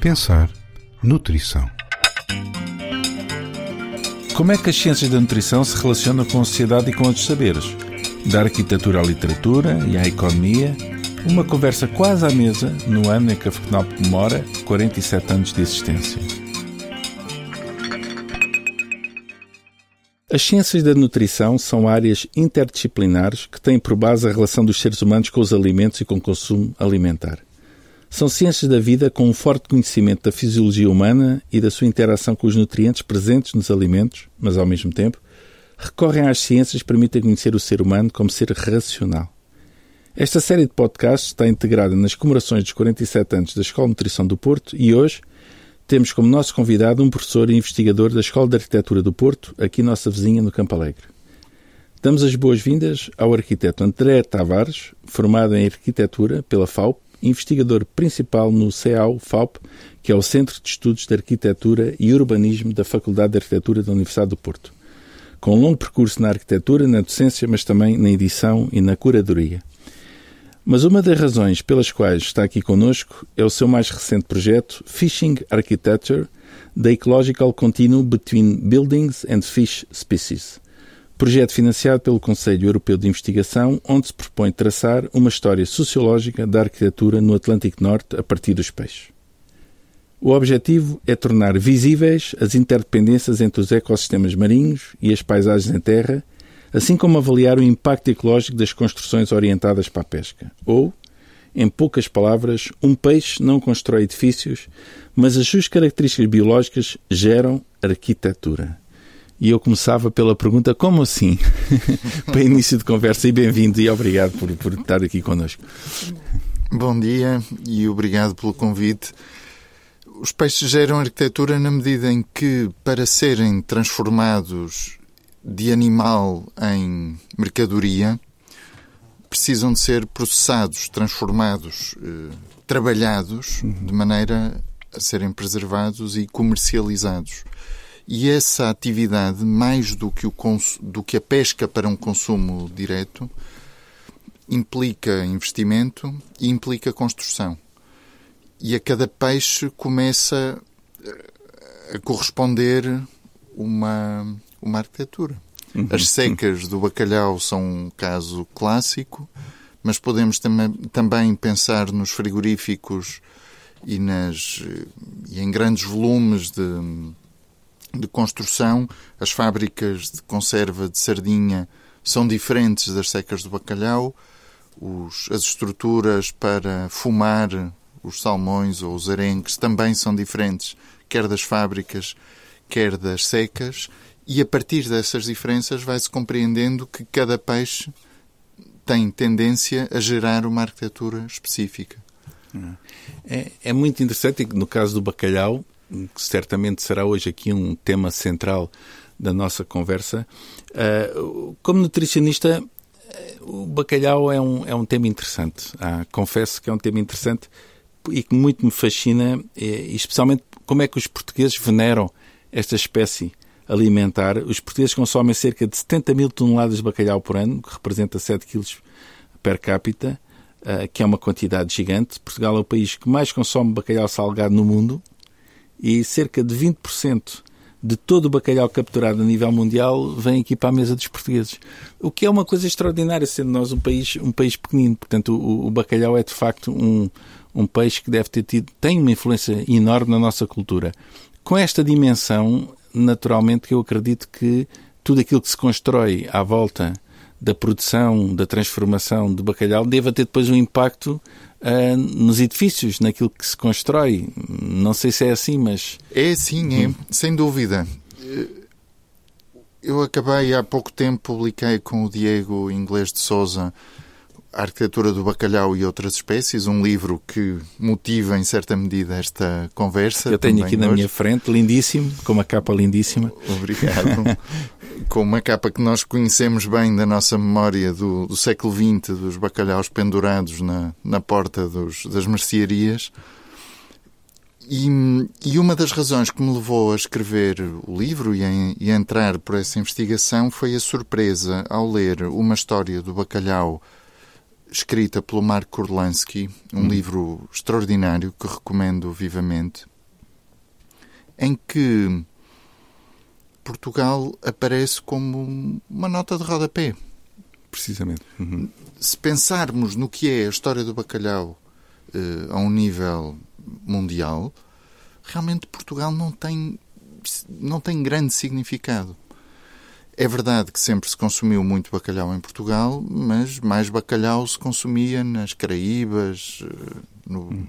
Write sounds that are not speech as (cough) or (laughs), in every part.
Pensar nutrição. Como é que as ciências da nutrição se relacionam com a sociedade e com outros saberes? Da arquitetura à literatura e à economia, uma conversa quase à mesa no ano em que a FECNOP comemora 47 anos de existência. As ciências da nutrição são áreas interdisciplinares que têm por base a relação dos seres humanos com os alimentos e com o consumo alimentar. São ciências da vida com um forte conhecimento da fisiologia humana e da sua interação com os nutrientes presentes nos alimentos, mas ao mesmo tempo recorrem às ciências que permitem conhecer o ser humano como ser racional. Esta série de podcasts está integrada nas comemorações dos 47 anos da Escola de Nutrição do Porto e hoje temos como nosso convidado um professor e investigador da Escola de Arquitetura do Porto, aqui nossa vizinha no Campo Alegre. Damos as boas-vindas ao arquiteto André Tavares, formado em Arquitetura pela FAUP investigador principal no CEAU-FAUP, que é o Centro de Estudos de Arquitetura e Urbanismo da Faculdade de Arquitetura da Universidade do Porto. Com um longo percurso na arquitetura, na docência, mas também na edição e na curadoria. Mas uma das razões pelas quais está aqui conosco é o seu mais recente projeto, Fishing Architecture, The Ecological Continuum Between Buildings and Fish Species, projeto financiado pelo Conselho Europeu de Investigação, onde se propõe traçar uma história sociológica da arquitetura no Atlântico Norte a partir dos peixes. O objetivo é tornar visíveis as interdependências entre os ecossistemas marinhos e as paisagens em terra, assim como avaliar o impacto ecológico das construções orientadas para a pesca. Ou, em poucas palavras, um peixe não constrói edifícios, mas as suas características biológicas geram arquitetura. E eu começava pela pergunta: como assim? (laughs) Para início de conversa, e bem-vindo e obrigado por, por estar aqui connosco. Bom dia e obrigado pelo convite. Os peixes geram arquitetura na medida em que, para serem transformados de animal em mercadoria, precisam de ser processados, transformados, eh, trabalhados, uhum. de maneira a serem preservados e comercializados. E essa atividade, mais do que, o do que a pesca para um consumo direto, implica investimento e implica construção. E a cada peixe começa eh, a corresponder uma, uma arquitetura. Uhum. As secas do bacalhau são um caso clássico, mas podemos tam também pensar nos frigoríficos e, nas, e em grandes volumes de, de construção, as fábricas de conserva de sardinha são diferentes das secas do bacalhau, os, as estruturas para fumar os salmões ou os arenques também são diferentes, quer das fábricas, quer das secas, e a partir dessas diferenças vai-se compreendendo que cada peixe tem tendência a gerar uma arquitetura específica. É, é muito interessante, no caso do bacalhau, que certamente será hoje aqui um tema central da nossa conversa. Uh, como nutricionista, o bacalhau é um, é um tema interessante. Ah, confesso que é um tema interessante e que muito me fascina, e, especialmente como é que os portugueses veneram esta espécie alimentar. Os portugueses consomem cerca de 70 mil toneladas de bacalhau por ano, que representa 7 quilos per capita, uh, que é uma quantidade gigante. Portugal é o país que mais consome bacalhau salgado no mundo e cerca de 20% de todo o bacalhau capturado a nível mundial vem aqui para a mesa dos portugueses. O que é uma coisa extraordinária, sendo nós um país, um país pequenino. Portanto, o, o bacalhau é de facto um, um peixe que deve ter tido, tem uma influência enorme na nossa cultura. Com esta dimensão, naturalmente, que eu acredito que tudo aquilo que se constrói à volta da produção, da transformação de bacalhau, deva ter depois um impacto uh, nos edifícios, naquilo que se constrói. Não sei se é assim, mas. É sim, é, sem dúvida. Eu acabei há pouco tempo, publiquei com o Diego Inglês de Souza a Arquitetura do Bacalhau e Outras Espécies, um livro que motiva em certa medida esta conversa. Eu tenho aqui na minha frente, lindíssimo, com uma capa lindíssima. Obrigado. (laughs) com uma capa que nós conhecemos bem da nossa memória do, do século XX, dos bacalhaus pendurados na, na porta dos, das mercearias. E, e, uma das razões que me levou a escrever o livro e a, e a, entrar por essa investigação foi a surpresa ao ler uma história do bacalhau escrita pelo Mark Kurlansky, um hum. livro extraordinário que recomendo vivamente, em que Portugal aparece como uma nota de rodapé. Precisamente. Uhum. Se pensarmos no que é a história do bacalhau uh, a um nível mundial, realmente Portugal não tem, não tem grande significado. É verdade que sempre se consumiu muito bacalhau em Portugal, mas mais bacalhau se consumia nas Caraíbas, eh, no, hum.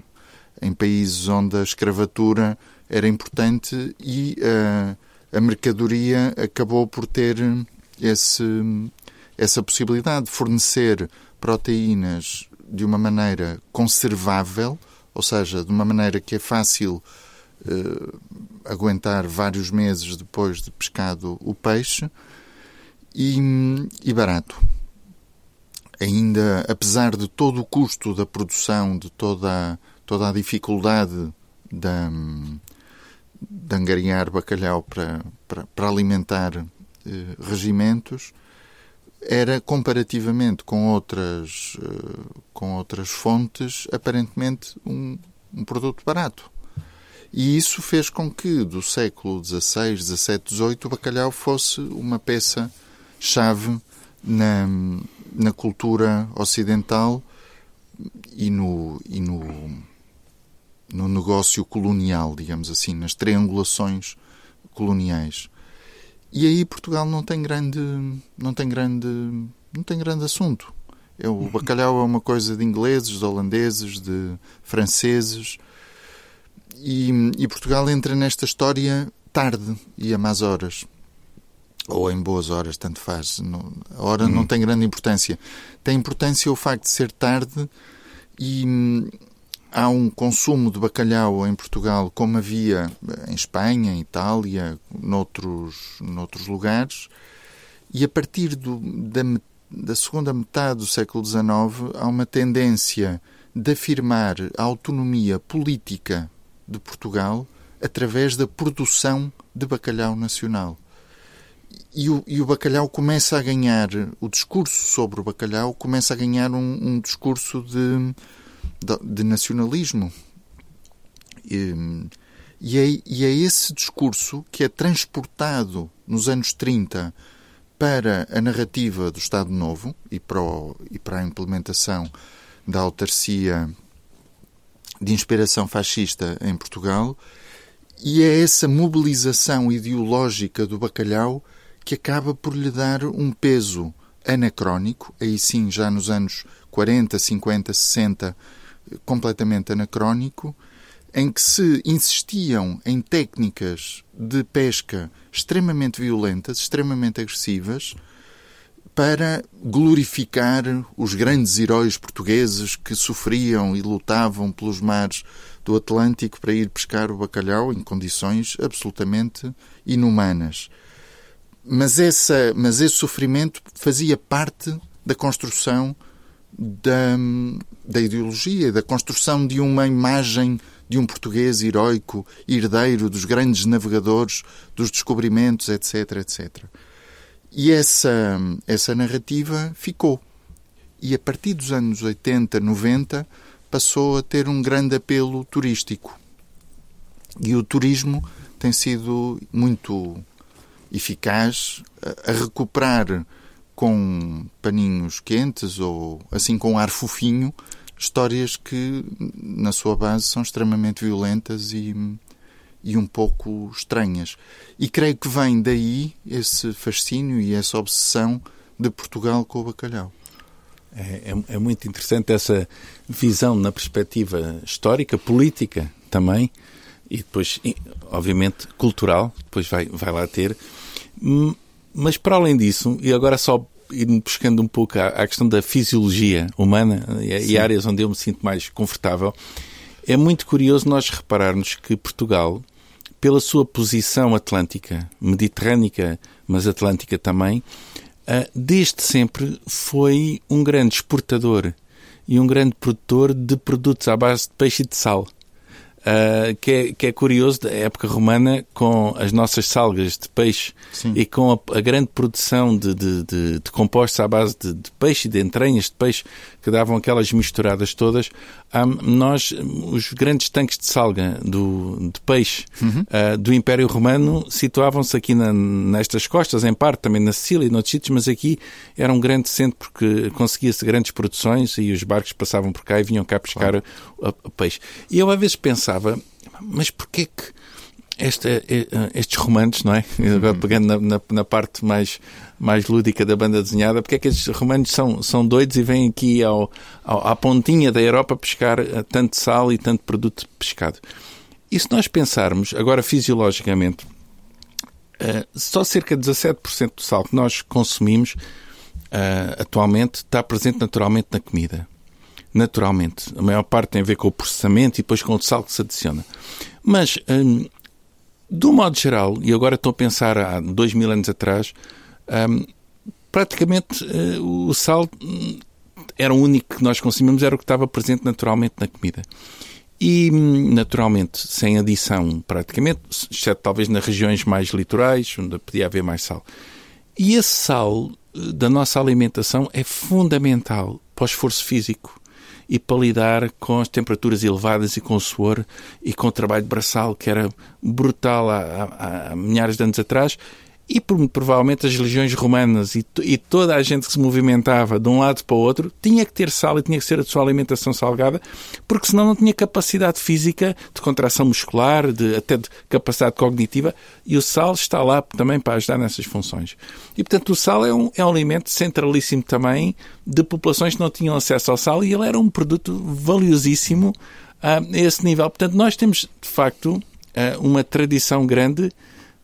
em países onde a escravatura era importante e uh, a mercadoria acabou por ter esse, essa possibilidade de fornecer proteínas de uma maneira conservável, ou seja, de uma maneira que é fácil uh, aguentar vários meses depois de pescado o peixe e, e barato. Ainda, apesar de todo o custo da produção, de toda, toda a dificuldade da, de angariar bacalhau para, para, para alimentar eh, regimentos, era comparativamente com outras, eh, com outras fontes, aparentemente um, um produto barato. E isso fez com que, do século XVI, XVII, XVIII, o bacalhau fosse uma peça-chave na, na cultura ocidental e no, e no, no negócio colonial, digamos assim, nas triangulações coloniais. E aí Portugal não tem grande, não tem grande, não tem grande assunto. É, o bacalhau é uma coisa de ingleses, de holandeses, de franceses. E, e Portugal entra nesta história tarde e a más horas. Ou em boas horas, tanto faz. Não, a hora não tem grande importância. Tem importância o facto de ser tarde e há um consumo de bacalhau em Portugal como havia em Espanha, em Itália, noutros, noutros lugares, e a partir do, da, da segunda metade do século XIX há uma tendência de afirmar a autonomia política de Portugal através da produção de bacalhau nacional. E o, e o, bacalhau começa a ganhar, o discurso sobre o bacalhau começa a ganhar um, um discurso de de nacionalismo. E, e, é, e é esse discurso que é transportado nos anos 30 para a narrativa do Estado Novo e para, o, e para a implementação da autarcia de inspiração fascista em Portugal, e é essa mobilização ideológica do bacalhau que acaba por lhe dar um peso anacrónico, aí sim já nos anos 40, 50, 60, completamente anacrónico, em que se insistiam em técnicas de pesca extremamente violentas, extremamente agressivas, para glorificar os grandes heróis portugueses que sofriam e lutavam pelos mares do Atlântico para ir pescar o bacalhau em condições absolutamente inumanas. Mas, essa, mas esse sofrimento fazia parte da construção da, da ideologia, da construção de uma imagem de um português heroico, herdeiro dos grandes navegadores, dos descobrimentos, etc, etc. E essa, essa narrativa ficou. E a partir dos anos 80, 90, passou a ter um grande apelo turístico. E o turismo tem sido muito eficaz a, recuperar com paninhos quentes ou assim com ar fofinho, histórias que na sua base são extremamente violentas e, e um pouco estranhas. E creio que vem daí esse fascínio e essa obsessão de Portugal com o bacalhau. É, é, é, muito interessante essa visão na perspectiva histórica, política também, e depois, obviamente, cultural, depois vai, vai lá ter. Mas para além disso, e agora só ir buscando um pouco à, questão da fisiologia humana e, e áreas onde eu me sinto mais confortável, é muito curioso nós repararmos que Portugal, pela sua posição atlântica, mediterrânica, mas atlântica também, ah, desde sempre foi um grande exportador e um grande produtor de produtos à base de peixe e de sal. Uh, que, é, que é curioso da época romana com as nossas salgas de peixe Sim. e com a, a grande produção de, de, de, de compostos à base de, peixe e de entranhas de peixe que davam aquelas misturadas todas. Um, nós, os grandes tanques de salga do, de peixe Uhum. uh, do Império Romano situavam-se aqui na, nestas costas, em parte também na Sicília e noutros sítios, mas aqui era um grande centro porque conseguia-se grandes produções e os barcos passavam por cá e vinham cá pescar o, o peixe. E eu às vezes pensava, mas porquê que esta, eh, estes romanos, não é? (laughs) Agora pegando na, na, na, parte mais, mais lúdica da banda desenhada, porque é que estes romanos são, são doidos e vêm aqui ao, ao, à pontinha da Europa pescar eh, tanto sal e tanto produto pescado? E se nós pensarmos, agora fisiologicamente, uh, só cerca de 17% do sal que nós consumimos uh, atualmente está presente naturalmente na comida. Naturalmente. A maior parte tem a ver com o processamento e depois com o sal que se adiciona. Mas, um, do modo geral, e agora estou a pensar há dois mil anos atrás, um, praticamente uh, o sal hum, era o único que nós consumimos, era o que estava presente naturalmente na comida. E, naturalmente, sem adição, praticamente, exceto talvez nas regiões mais litorais, onde podia haver mais sal. E esse sal da nossa alimentação é fundamental para o esforço físico e para lidar com as temperaturas elevadas e com o suor e com o trabalho braçal que era brutal há, há, há milhares de anos atrás e provavelmente as legiões romanas e, e, toda a gente que se movimentava de um lado para o outro tinha que ter sal e tinha que ser a sua alimentação salgada, porque senão não tinha capacidade física de contração muscular, de, até de capacidade cognitiva, e o sal está lá também para ajudar nessas funções. E, portanto, o sal é um, é um alimento centralíssimo também de populações que não tinham acesso ao sal e ele era um produto valiosíssimo a esse nível. Portanto, nós temos, de facto, uma tradição grande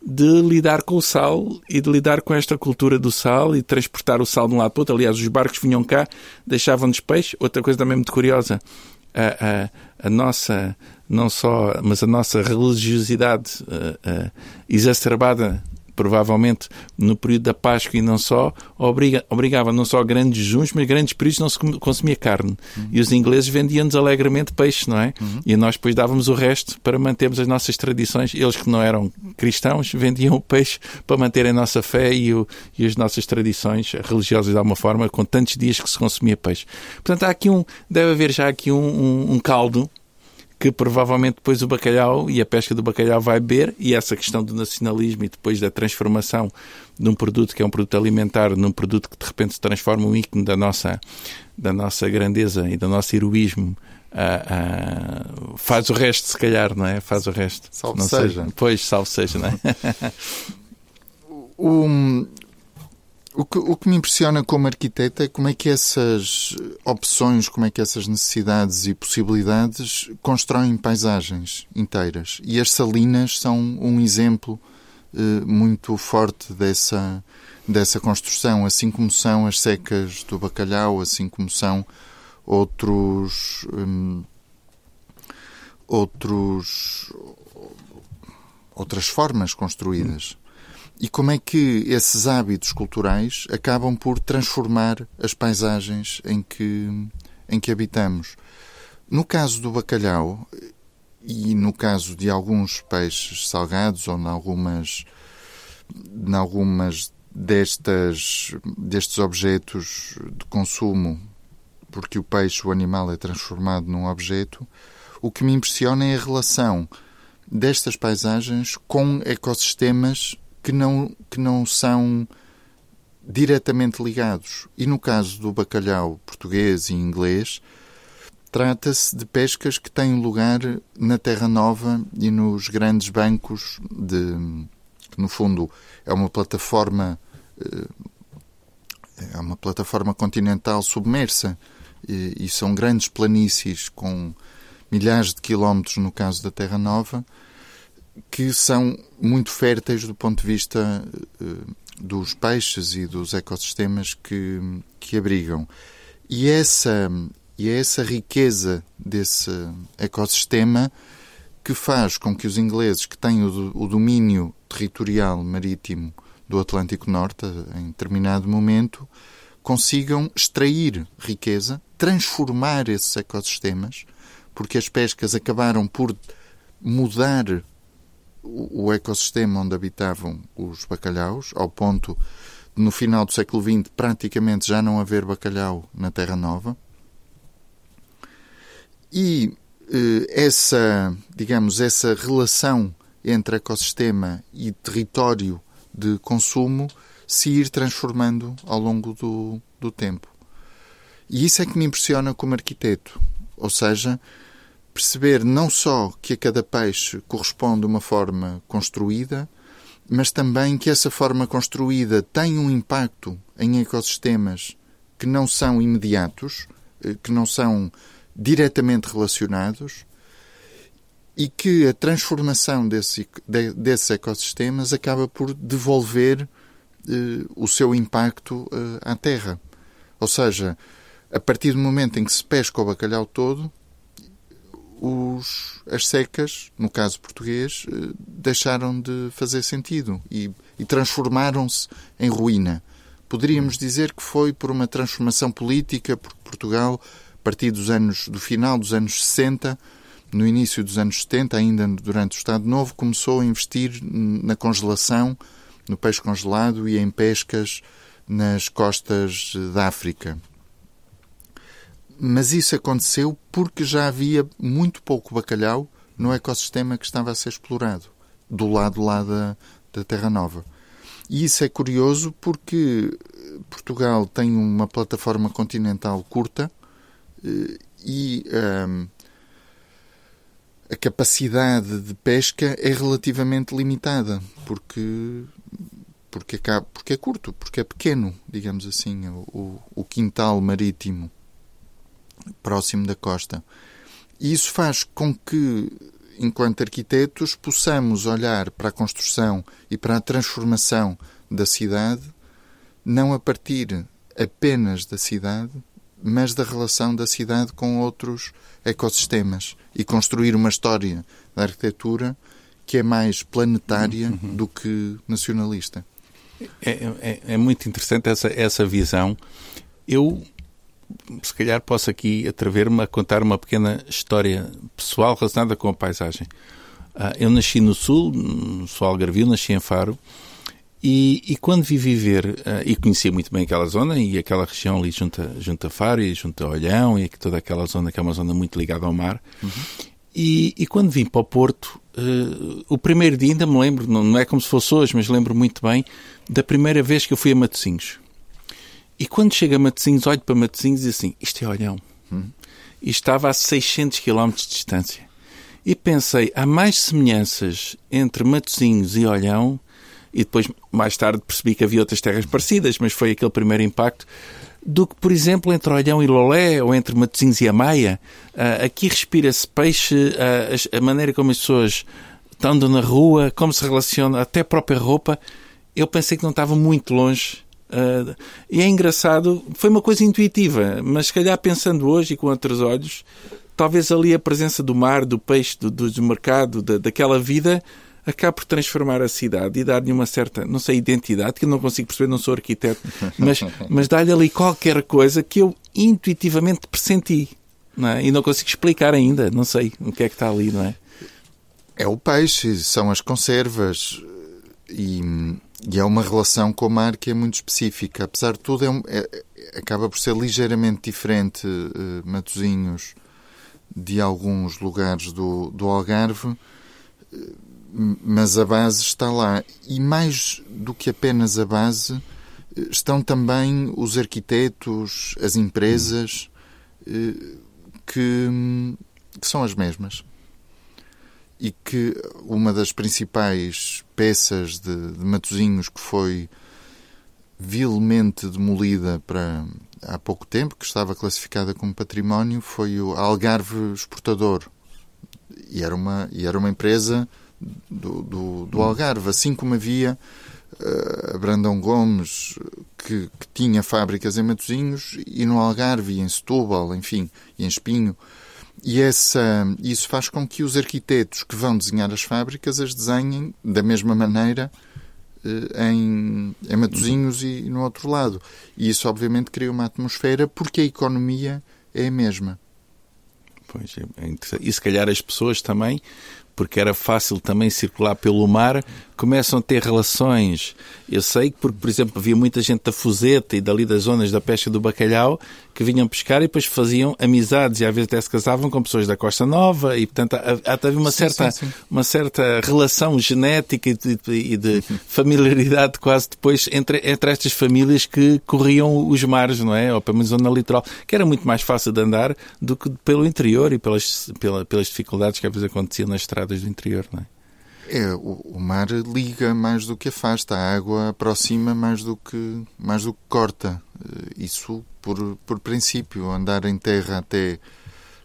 de lidar com o sal e de lidar com esta cultura do sal e transportar o sal de um lado para o outro. Aliás, os barcos vinham cá, deixavam-nos peixe. Outra coisa também muito curiosa, a, a, a, nossa, não só, mas a nossa religiosidade a, exacerbada provavelmente no período da Páscoa e não só, obriga, obrigava não só grandes jejuns, mas grandes períodos não se consumia carne. Uhum. E os ingleses vendiam-nos alegremente peixe, não é? Uhum. E nós depois dávamos o resto para mantermos as nossas tradições. Eles que não eram cristãos vendiam o peixe para manterem a nossa fé e, o, e as nossas tradições religiosas de alguma forma, com tantos dias que se consumia peixe. Portanto, há aqui um, deve haver já aqui um, um, um caldo que provavelmente depois o bacalhau e a pesca do bacalhau vai beber, e essa questão do nacionalismo e depois da transformação de um produto que é um produto alimentar num produto que de repente se transforma um ícone da nossa, da nossa grandeza e do nosso heroísmo. Uh, uh, faz o resto, se calhar, não é? Faz o resto. Salve não seja. seja. Pois, salve seja, não é? (laughs) o, o que, o que me impressiona como arquiteto é como é que essas opções, como é que essas necessidades e possibilidades constroem paisagens inteiras. E as salinas são um exemplo eh, muito forte dessa, dessa construção, assim como são as secas do bacalhau, assim como são outros. Hum, outros outras formas construídas e como é que esses hábitos culturais acabam por transformar as paisagens em que, em que habitamos. No caso do bacalhau e no caso de alguns peixes salgados ou em algumas, algumas destas, destes objetos de consumo, porque o peixe, o animal, é transformado num objeto, o que me impressiona é a relação destas paisagens com ecossistemas que não, que não são diretamente ligados. E no caso do bacalhau português e inglês, trata-se de pescas que têm lugar na Terra Nova e nos grandes bancos de que no fundo é uma plataforma é uma plataforma continental submersa e são grandes planícies com milhares de quilómetros no caso da Terra Nova que são muito férteis do ponto de vista uh, dos peixes e dos ecossistemas que, que abrigam. E essa, e é essa riqueza desse ecossistema que faz com que os ingleses, que têm o, o domínio territorial marítimo do Atlântico Norte, em determinado momento, consigam extrair riqueza, transformar esses ecossistemas, porque as pescas acabaram por mudar o ecossistema onde habitavam os bacalhaus, ao ponto de, no final do século XX, praticamente já não haver bacalhau na Terra Nova. E eh, essa, digamos, essa relação entre ecossistema e território de consumo se ir transformando ao longo do, do tempo. E isso é que me impressiona como arquiteto. Ou seja, perceber não só que a cada peixe corresponde uma forma construída, mas também que essa forma construída tem um impacto em ecossistemas que não são imediatos, eh, que não são diretamente relacionados e que a transformação desse, de, desses ecossistemas acaba por devolver eh, o seu impacto eh, à terra. Ou seja, a partir do momento em que se pesca o bacalhau todo, os, as secas, no caso português, eh, deixaram de fazer sentido e, e transformaram-se em ruína. Poderíamos dizer que foi por uma transformação política, porque Portugal, a partir dos anos, do final dos anos 60, no início dos anos 70, ainda durante o Estado Novo, começou a investir na congelação, no peixe congelado e em pescas nas costas da África mas isso aconteceu porque já havia muito pouco bacalhau no ecossistema que estava a ser explorado, do lado lá da, da Terra Nova. E isso é curioso porque Portugal tem uma plataforma continental curta eh, e um, a capacidade de pesca é relativamente limitada, porque porque, porque é curto, porque é pequeno, digamos assim, o, o quintal marítimo próximo da costa. E isso faz com que, enquanto arquitetos, possamos olhar para a construção e para a transformação da cidade, não a partir apenas da cidade, mas da relação da cidade com outros ecossistemas e construir uma história da arquitetura que é mais planetária uhum. do que nacionalista. É, é, é, muito interessante essa, essa visão. Eu se calhar posso aqui atrever-me a contar uma pequena história pessoal relacionada com a paisagem. Uh, eu nasci no Sul, no Sul Algarvio, nasci em Faro, e, e quando vi viver, uh, e conhecia muito bem aquela zona e aquela região ali junto a, junto a Faro e junto a Olhão e toda aquela zona que é uma zona muito ligada ao mar, uhum. e, e, quando vim para o Porto, uh, o primeiro dia, ainda me lembro, não, não é como se fosse hoje, mas lembro muito bem, da primeira vez que eu fui a Matosinhos. E quando chega a Matosinhos, olho para Matosinhos e assim, isto é Olhão. Hum. E estava a 600 km de distância. E pensei, há mais semelhanças entre Matosinhos e Olhão, e depois, mais tarde, percebi que havia outras terras parecidas, mas foi aquele primeiro impacto, do que, por exemplo, entre Olhão e Lolé, ou entre Matosinhos e Amaia. Uh, aqui respira-se peixe, uh, a, a maneira como as pessoas estão na rua, como se relacionam, até a própria roupa. Eu pensei que não estava muito longe Uh, e é engraçado, foi uma coisa intuitiva, mas se calhar pensando hoje e com outros olhos, talvez ali a presença do mar, do peixe, do, do mercado, da, daquela vida, acabe por transformar a cidade e dar-lhe uma certa, não sei, identidade, que eu não consigo perceber, não sou arquiteto, (laughs) mas, mas dá-lhe ali qualquer coisa que eu intuitivamente pressenti. Não é? E não consigo explicar ainda, não sei o que é que está ali, não é? É o peixe, são as conservas e e é uma relação com que é muito específica. Apesar de tudo, é, um, é acaba por ser ligeiramente diferente uh, Matosinhos de alguns lugares do, do Algarve, uh, mas a base está lá. E mais do que apenas a base, uh, estão também os arquitetos, as empresas, que, que são as mesmas e que uma das principais peças de, de Matosinhos que foi vilmente demolida para há pouco tempo, que estava classificada como património, foi o Algarve Exportador. E era uma, e era uma empresa do, do, do Algarve, assim como havia uh, Brandão Gomes, que, que, tinha fábricas em Matosinhos, e no Algarve, e em Setúbal, enfim, e em Espinho. E essa, isso faz com que os arquitetos que vão desenhar as fábricas as desenhem da mesma maneira eh, em, em Matosinhos e no outro lado. E isso, obviamente, cria uma atmosfera porque a economia é a mesma. Pois, é, é interessante. E se calhar as pessoas também porque era fácil também circular pelo mar, começam a ter relações. Eu sei que, porque, por exemplo, havia muita gente da Fuseta e dali das zonas da pesca do bacalhau que vinham pescar e depois faziam amizades e às vezes até se casavam com pessoas da Costa Nova e, portanto, havia uma, sim, certa, sim, sim. uma certa relação genética e de, e de familiaridade quase depois entre, entre estas famílias que corriam os mares, não é? Ou pelo menos zona litoral, que era muito mais fácil de andar do que pelo interior e pelas, pela, pelas dificuldades que às vezes aconteciam nas estradas do interior, não é? É, o, o, mar liga mais do que afasta, a água aproxima mais do que, mais do que corta. Eh, isso, por, por princípio, andar em terra até,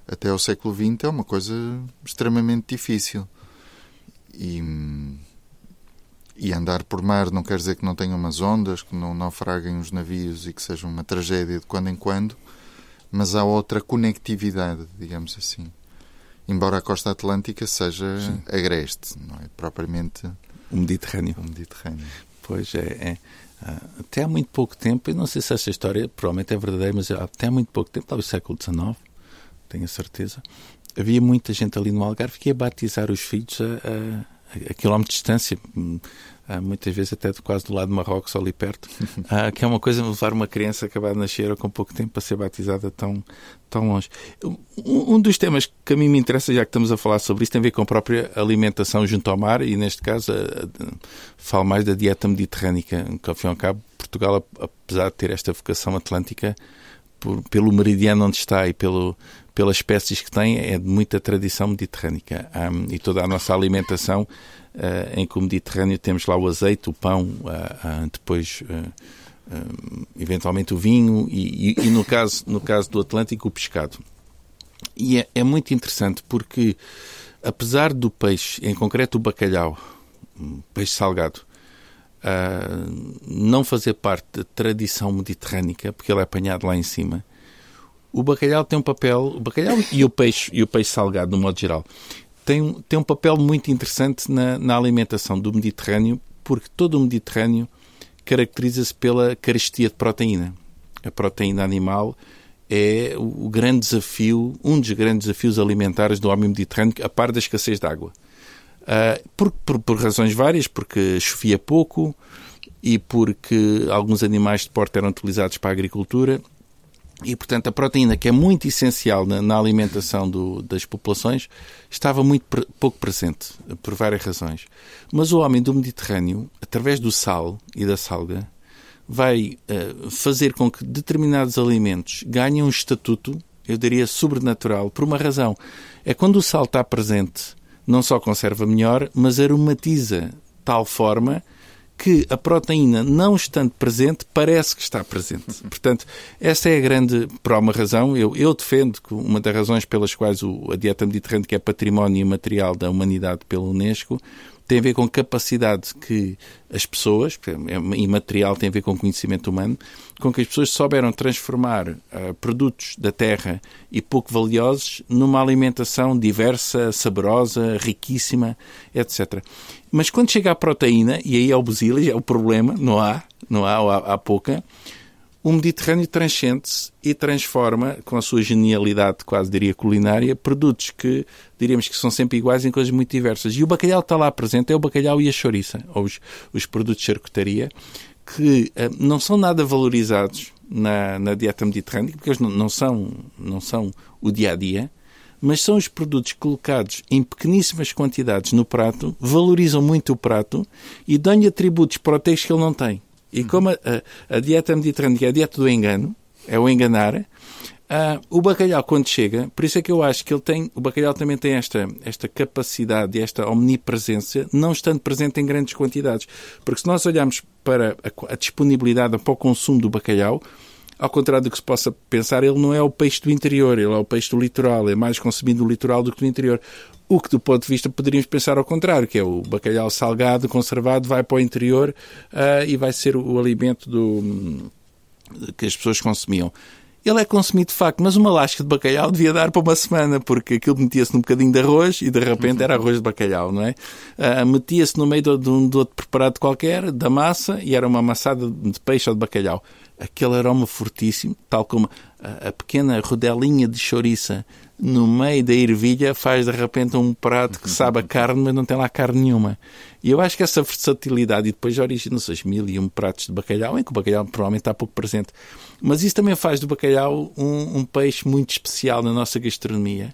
até ao século XX é uma coisa extremamente difícil. E, e andar por mar não quer dizer que não tenha umas ondas, que não naufraguem os navios e que seja uma tragédia de quando em quando, mas há outra conectividade, digamos assim embora a costa atlântica seja Sim. agreste, não é propriamente o Mediterrâneo. O Mediterrâneo. Pois é, é. Ah, até há muito pouco tempo, e não sei se essa história provavelmente é verdadeira, mas até há muito pouco tempo, talvez século XIX, tenho a certeza, havia muita gente ali no Algarve que ia batizar os filhos a, a, a quilómetros de distância muitas vezes até quase do lado de Marrocos, ali perto, (laughs) ah, que é uma coisa levar uma criança acabar de nascer ou com pouco tempo para ser batizada tão, tão longe. Um, um dos temas que a mim me interessa, já que estamos a falar sobre isso, tem a ver com a própria alimentação junto ao mar e, neste caso, a, a, falo mais da dieta mediterrânica, que, ao fim e ao cabo, Portugal, apesar de ter esta vocação atlântica, por, pelo meridiano onde está e pelo, pelas espécies que tem, é de muita tradição mediterrânica. Um, e toda a nossa alimentação uh, em que o Mediterrâneo temos lá o azeite, o pão, uh, depois eventualmente o vinho e, e, e, no, caso, no caso do Atlântico o pescado. E é, é muito interessante porque, apesar do peixe, em concreto o bacalhau, peixe salgado, Uh, não fazer parte da tradição mediterrânica, porque ele é apanhado lá em cima, o bacalhau tem um papel, o bacalhau e o peixe, e o peixe salgado, no modo geral, tem, tem um papel muito interessante na, na alimentação do Mediterrâneo, porque todo o Mediterrâneo caracteriza-se pela carestia de proteína. A proteína animal é o grande desafio, um dos grandes desafios alimentares do homem mediterrâneo, a par da escassez de água. Uh, por, por, por, razões várias, porque chovia pouco e porque alguns animais de porte eram utilizados para a agricultura e, portanto, a proteína, que é muito essencial na, na alimentação do, das populações, estava muito pre, pouco presente, por várias razões. Mas o homem do Mediterrâneo, através do sal e da salga, vai uh, fazer com que determinados alimentos ganhem um estatuto, eu diria, sobrenatural, por uma razão. É quando o sal está presente, não só conserva melhor, mas aromatiza tal forma que a proteína, não estando presente, parece que está presente. (laughs) Portanto, essa é a grande, por uma razão, eu, eu defendo que uma das razões pelas quais o, a dieta mediterrânea, que é património imaterial da humanidade pela Unesco, tem a ver com capacidade que as pessoas, é imaterial, tem a ver com conhecimento humano, com que as pessoas souberam transformar uh, produtos da terra e pouco valiosos numa alimentação diversa, saborosa, riquíssima, etc. Mas quando chega à proteína, e aí é o busilis, é o problema, não há, não há, há, há pouca, o Mediterrâneo transcende-se e transforma, com a sua genialidade, quase diria culinária, produtos que diríamos que são sempre iguais em coisas muito diversas. E o bacalhau está lá presente, é o bacalhau e a chouriça, ou os, os produtos de charcutaria, que uh, não são nada valorizados na, na dieta mediterrânea, porque eles não, não, são, não são o dia a dia, mas são os produtos colocados em pequeníssimas quantidades no prato, valorizam muito o prato e dão-lhe atributos proteicos que ele não tem. E como a, a, a dieta mediterrânea é a dieta do engano, é o enganar, Uh, o bacalhau, quando chega, por isso é que eu acho que ele tem, o bacalhau também tem esta, esta capacidade, esta omnipresença, não estando presente em grandes quantidades. Porque se nós olharmos para a, a disponibilidade para o consumo do bacalhau, ao contrário do que se possa pensar, ele não é o peixe do interior, ele é o peixe do litoral, é mais consumido no litoral do que no interior. O que, do ponto de vista, poderíamos pensar ao contrário, que é o bacalhau salgado, conservado, vai para o interior uh, e vai ser o, o alimento do, que as pessoas consumiam. Ele é consumido de facto, mas uma lasca de bacalhau devia dar para uma semana, porque aquilo metia-se num bocadinho de arroz e de repente era arroz de bacalhau, não é? Uh, metia-se no meio de, de, um, de outro preparado qualquer, da massa, e era uma amassada de peixe ou de bacalhau. Aquele aroma fortíssimo, tal como a, a pequena rodelinha de chouriça no meio da ervilha faz de repente um prato que sabe a carne, mas não tem lá carne nenhuma. E eu acho que essa versatilidade, e depois origina-se as mil e um pratos de bacalhau, em que o bacalhau provavelmente está pouco presente. Mas isso também faz do bacalhau um, um peixe muito especial na nossa gastronomia.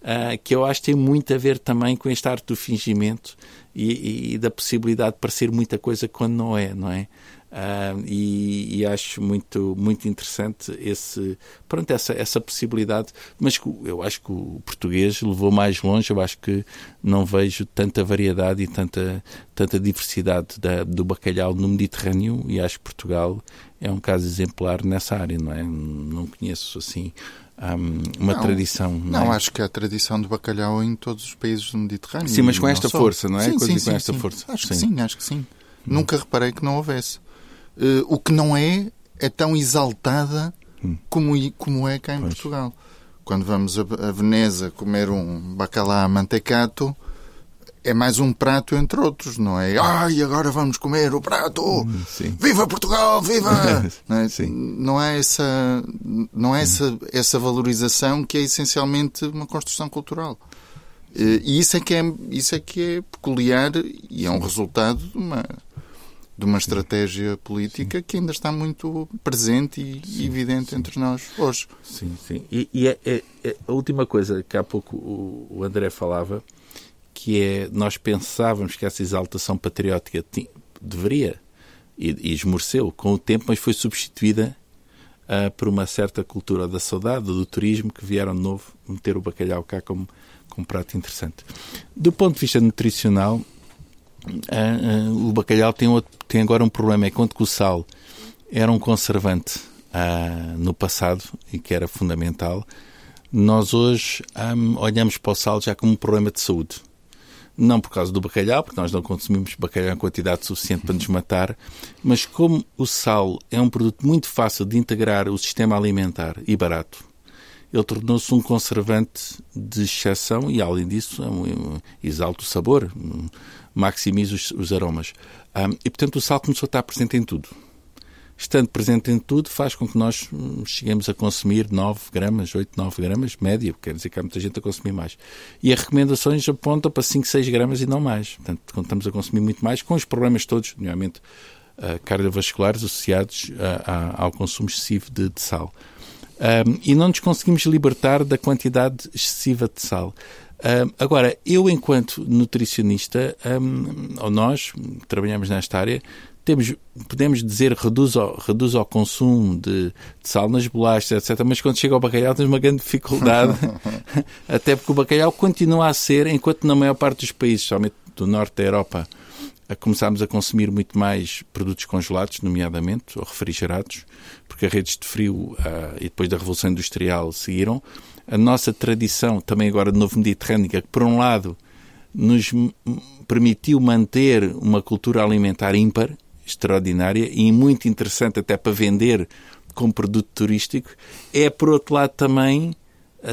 Uh, que eu acho que tem muito a ver também com este arte do fingimento e, e, da possibilidade de parecer muita coisa quando não é, não é? Uh, e, e, acho muito, muito interessante esse, pronto, essa, essa possibilidade. Mas eu acho que o português levou mais longe. Eu acho que não vejo tanta variedade e tanta, tanta diversidade da, do bacalhau no Mediterrâneo. E acho que Portugal é um caso exemplar nessa área, não é? Não conheço assim um, uma não, tradição. Não, não é? acho que há tradição de bacalhau em todos os países do Mediterrâneo. Sim, mas com esta força, não é? Sim, sim, com sim, esta sim. força. Acho que sim, acho que sim. Nunca reparei que não houvesse. Uh, o que não é, é tão exaltada hum. como, como é cá em pois. Portugal. Quando vamos a, a Veneza comer um bacalhau mantecato, é mais um prato entre outros, não é? Ai, agora vamos comer o prato! Hum, sim. Viva Portugal, viva! (laughs) não, é? Sim. não é essa, não é essa, essa valorização que é essencialmente uma construção cultural. Eh, e isso é que é, isso é, que é peculiar e é um resultado de uma, de uma estratégia política sim. que ainda está muito presente e sim, evidente sim. entre nós hoje. Sim, sim. E, e é, é, é, a última coisa que há pouco o, o, André falava, que é nós pensávamos que essa exaltação patriótica tinha, deveria e, e esmoreceu com o tempo, mas foi substituída uh, por uma certa cultura da saudade, do turismo, que vieram de novo meter o bacalhau cá como, como prato interessante. Do ponto de vista nutricional, o bacalhau tem, outro, tem agora um problema, é quanto que o sal era um conservante uh, no passado e que era fundamental, nós hoje um, olhamos para o sal já como um problema de saúde. Não por causa do bacalhau, porque nós não consumimos bacalhau em quantidade suficiente para nos matar, mas como o sal é um produto muito fácil de integrar o sistema alimentar e barato, ele tornou-se um conservante de exceção e, além disso, é um, exalta o sabor maximiza os, os aromas. Um, e, portanto, o sal começou a estar presente em tudo. Estando presente em tudo, faz com que nós hum, cheguemos a consumir 9 gramas, 8, 9 gramas, média, quer dizer que há muita gente a consumir mais. E as recomendações apontam para 5, 6 gramas e não mais. Portanto, estamos a consumir muito mais, com os problemas todos, nomeadamente uh, cardiovasculares associados a, a, ao consumo excessivo de, de sal. Um, e não nos conseguimos libertar da quantidade excessiva de sal. Uh, agora, eu, enquanto nutricionista, um, ou nós trabalhamos nesta área, temos, podemos dizer reduz ao, reduz ao consumo de, de, sal nas bolachas, etc. Mas quando chega ao bacalhau temos uma grande dificuldade, (laughs) até porque o bacalhau continua a ser, enquanto na maior parte dos países, somente do norte da Europa, a começámos a consumir muito mais produtos congelados, nomeadamente, ou refrigerados, porque as redes de frio uh, e depois da Revolução Industrial seguiram a nossa tradição, também agora de novo mediterrânea, que por um lado nos permitiu manter uma cultura alimentar ímpar, extraordinária e muito interessante até para vender como produto turístico, é por outro lado também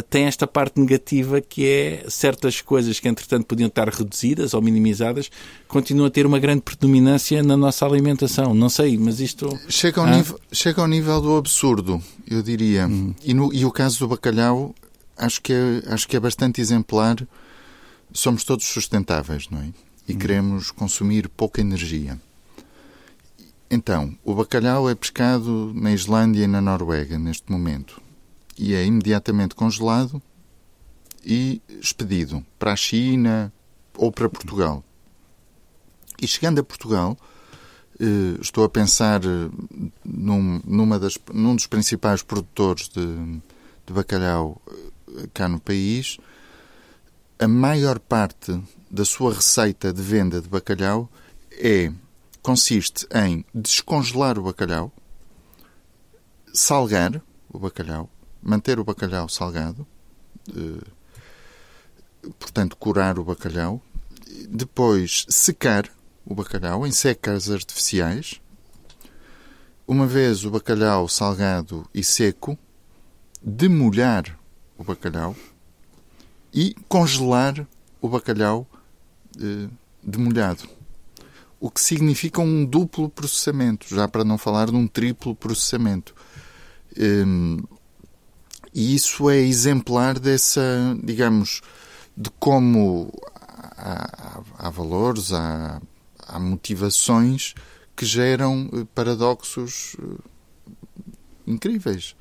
tem esta parte negativa que é certas coisas que entretanto podiam estar reduzidas ou minimizadas continuam a ter uma grande predominância na nossa alimentação. Não sei, mas isto chega ao, ah? nível, chega ao nível do absurdo, eu diria. Hum. E, no, e o caso do bacalhau acho que é, acho que é bastante exemplar. Somos todos sustentáveis, não é? E hum. queremos consumir pouca energia. Então, o bacalhau é pescado na Islândia e na Noruega neste momento e é imediatamente congelado e expedido para a China ou para Portugal. E chegando a Portugal, eh, estou a pensar eh, num, numa das, num dos principais produtores de, de bacalhau cá no país, a maior parte da sua receita de venda de bacalhau é consiste em descongelar o bacalhau, salgar o bacalhau, manter o bacalhau salgado, eh, portanto, curar o bacalhau, depois secar o bacalhau em secas artificiais. Uma vez o bacalhau salgado e seco, demolhar o bacalhau e congelar o bacalhau eh, demolhado. o que significa um duplo processamento, já para não falar de um triplo processamento. Hum, e isso é exemplar dessa, digamos, de como há, há valores, há, há, motivações que geram eh, paradoxos eh, incríveis.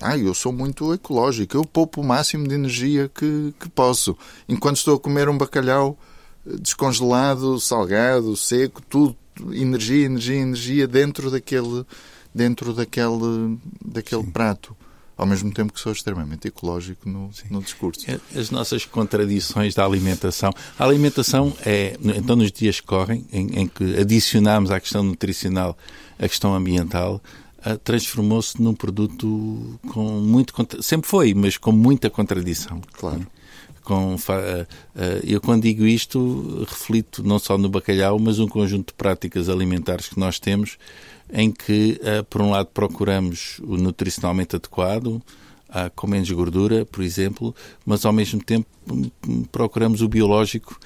Ah, eu sou muito ecológico, eu poupo o máximo de energia que, que posso. Enquanto estou a comer um bacalhau eh, descongelado, salgado, seco, tudo, energia, energia, energia dentro daquele, dentro daquele, daquele prato ao mesmo tempo que sou extremamente ecológico no, no, discurso. As nossas contradições da alimentação. A alimentação é, então, nos dias que correm, em, em que adicionamos à questão nutricional a questão ambiental, transformou-se num produto com muito. Sempre foi, mas com muita contradição. Claro. Com, eu, quando digo isto, reflito não só no bacalhau, mas um conjunto de práticas alimentares que nós temos, em que, por um lado, procuramos o nutricionalmente adequado, com menos gordura, por exemplo, mas ao mesmo tempo procuramos o biológico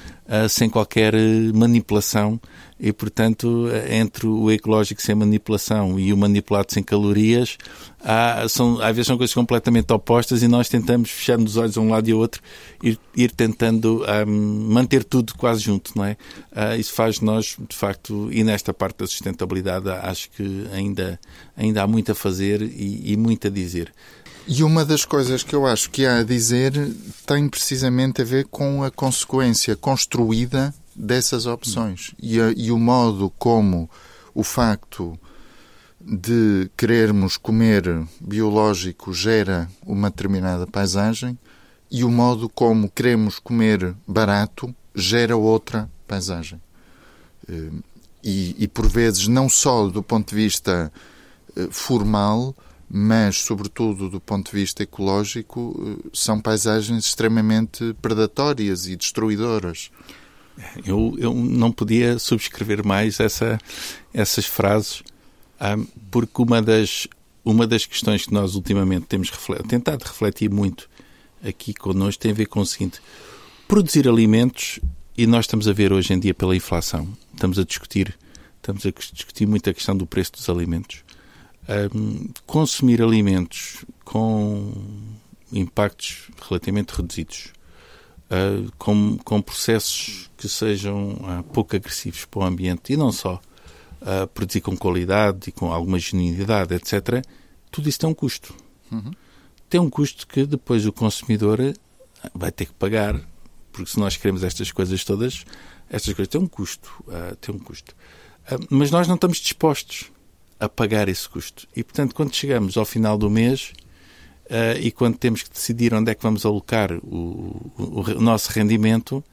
sem qualquer manipulação e, portanto, entre o ecológico sem manipulação e o manipulado sem calorias, há, são, às vezes são coisas completamente opostas e nós tentamos, fechando os olhos a um lado e ao outro, ir, ir tentando um, manter tudo quase junto, não é? Uh, isso faz nós, de facto, e nesta parte da sustentabilidade, acho que ainda, ainda há muito a fazer e, e muito a dizer. E uma das coisas que eu acho que há a dizer tem precisamente a ver com a consequência construída dessas opções e, e o modo como o facto de querermos comer biológico gera uma determinada paisagem e o modo como queremos comer barato gera outra paisagem. Eh, e, e por vezes, não só do ponto de vista eh, formal, mas, sobretudo, do ponto de vista ecológico, eh, são paisagens extremamente predatórias e destruidoras. Eu, eu não podia subscrever mais essa, essas frases, ah, porque uma das, uma das questões que nós ultimamente temos tentado refletir muito aqui connosco tem a ver com o seguinte: produzir alimentos, e nós estamos a ver hoje em dia pela inflação, estamos a discutir, estamos a discutir muito a questão do preço dos alimentos. Um, consumir alimentos com impactos relativamente reduzidos, uh, com, com processos que sejam uh, pouco agressivos para o ambiente e não só, uh, produzir com qualidade e com alguma genuinidade, etc., tudo isso tem um custo. Uhum. Tem um custo que depois o consumidor vai ter que pagar, porque se nós queremos estas coisas todas, estas coisas têm um custo. têm um custo. mas nós não estamos dispostos a pagar esse custo. E, portanto, quando chegamos ao final do mês uh, e quando temos que decidir onde é que vamos alocar o, o, o nosso rendimento,